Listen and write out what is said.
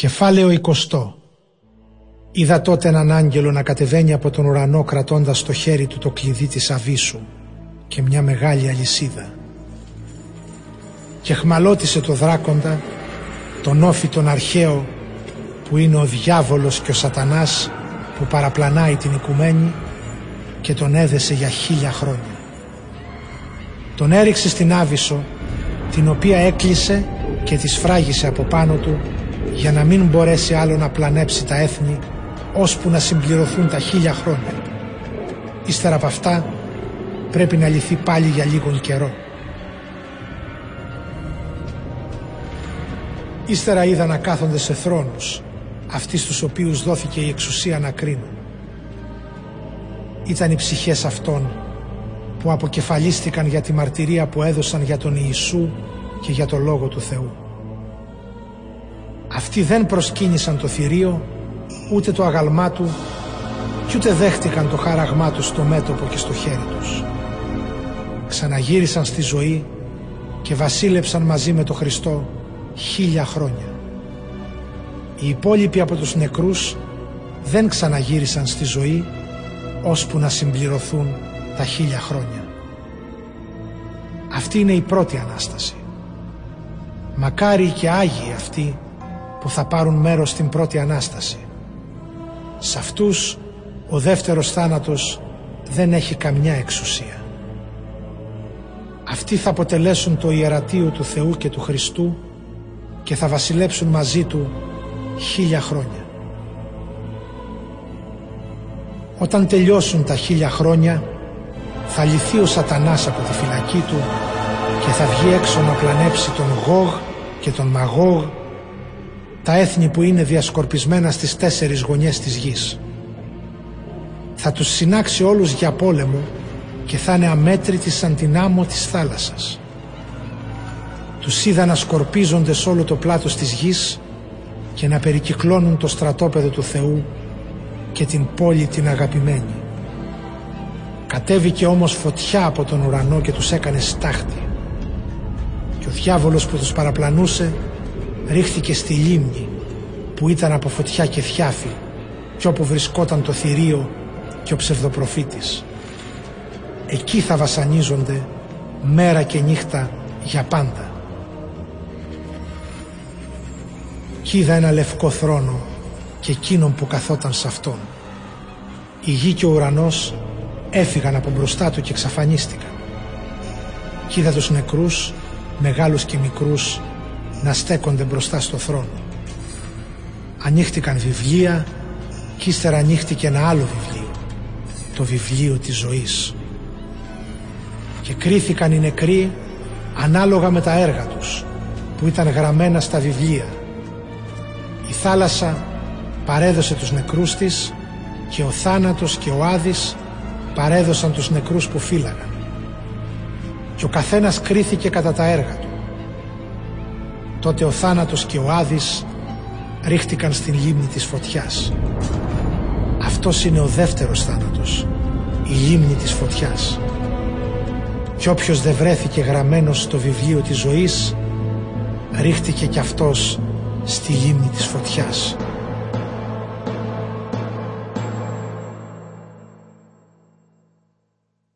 Κεφάλαιο 20 Είδα τότε έναν άγγελο να κατεβαίνει από τον ουρανό κρατώντας στο χέρι του το κλειδί της Αβίσου και μια μεγάλη αλυσίδα. Και χμαλώτησε το δράκοντα, τον όφη τον αρχαίο που είναι ο διάβολος και ο σατανάς που παραπλανάει την οικουμένη και τον έδεσε για χίλια χρόνια. Τον έριξε στην Άβυσσο την οποία έκλεισε και τη σφράγισε από πάνω του για να μην μπορέσει άλλο να πλανέψει τα έθνη ώσπου να συμπληρωθούν τα χίλια χρόνια. Ύστερα από αυτά πρέπει να λυθεί πάλι για λίγον καιρό. Ύστερα είδα να κάθονται σε θρόνους αυτοί στους οποίους δόθηκε η εξουσία να κρίνουν. Ήταν οι ψυχές αυτών που αποκεφαλίστηκαν για τη μαρτυρία που έδωσαν για τον Ιησού και για το Λόγο του Θεού. Αυτοί δεν προσκύνησαν το θηρίο, ούτε το αγαλμά του, κι ούτε δέχτηκαν το χάραγμά τους στο μέτωπο και στο χέρι τους. Ξαναγύρισαν στη ζωή και βασίλεψαν μαζί με το Χριστό χίλια χρόνια. Οι υπόλοιποι από τους νεκρούς δεν ξαναγύρισαν στη ζωή ώσπου να συμπληρωθούν τα χίλια χρόνια. Αυτή είναι η πρώτη Ανάσταση. Μακάρι και Άγιοι αυτοί που θα πάρουν μέρος στην πρώτη Ανάσταση. Σε αυτούς ο δεύτερος θάνατος δεν έχει καμιά εξουσία. Αυτοί θα αποτελέσουν το ιερατείο του Θεού και του Χριστού και θα βασιλέψουν μαζί του χίλια χρόνια. Όταν τελειώσουν τα χίλια χρόνια θα λυθεί ο σατανάς από τη φυλακή του και θα βγει έξω να πλανέψει τον Γόγ και τον Μαγόγ τα έθνη που είναι διασκορπισμένα στις τέσσερις γωνιές της γης. Θα τους συνάξει όλους για πόλεμο και θα είναι αμέτρητοι σαν την άμμο της θάλασσας. Τους είδα να σκορπίζονται σε όλο το πλάτος της γης και να περικυκλώνουν το στρατόπεδο του Θεού και την πόλη την αγαπημένη. Κατέβηκε όμως φωτιά από τον ουρανό και τους έκανε στάχτη. Και ο διάβολος που τους παραπλανούσε ρίχθηκε στη λίμνη που ήταν από φωτιά και θιάφη και όπου βρισκόταν το θηρίο και ο ψευδοπροφήτης. Εκεί θα βασανίζονται μέρα και νύχτα για πάντα. Κι είδα ένα λευκό θρόνο και εκείνον που καθόταν σε αυτόν. Η γη και ο ουρανός έφυγαν από μπροστά του και εξαφανίστηκαν. Κι είδα τους νεκρούς, μεγάλους και μικρούς, να στέκονται μπροστά στο θρόνο. Ανοίχτηκαν βιβλία και ύστερα ανοίχτηκε ένα άλλο βιβλίο, το βιβλίο της ζωής. Και κρίθηκαν οι νεκροί ανάλογα με τα έργα τους, που ήταν γραμμένα στα βιβλία. Η θάλασσα παρέδωσε τους νεκρούς της και ο θάνατος και ο Άδης παρέδωσαν τους νεκρούς που φύλαγαν. Και ο καθένας κρίθηκε κατά τα έργα του. Τότε ο θάνατος και ο Άδης ρίχτηκαν στην λίμνη της φωτιάς. Αυτός είναι ο δεύτερος θάνατος, η λίμνη της φωτιάς. Κι όποιος δεν βρέθηκε γραμμένος στο βιβλίο της ζωής, ρίχτηκε κι αυτός στη λίμνη της φωτιάς.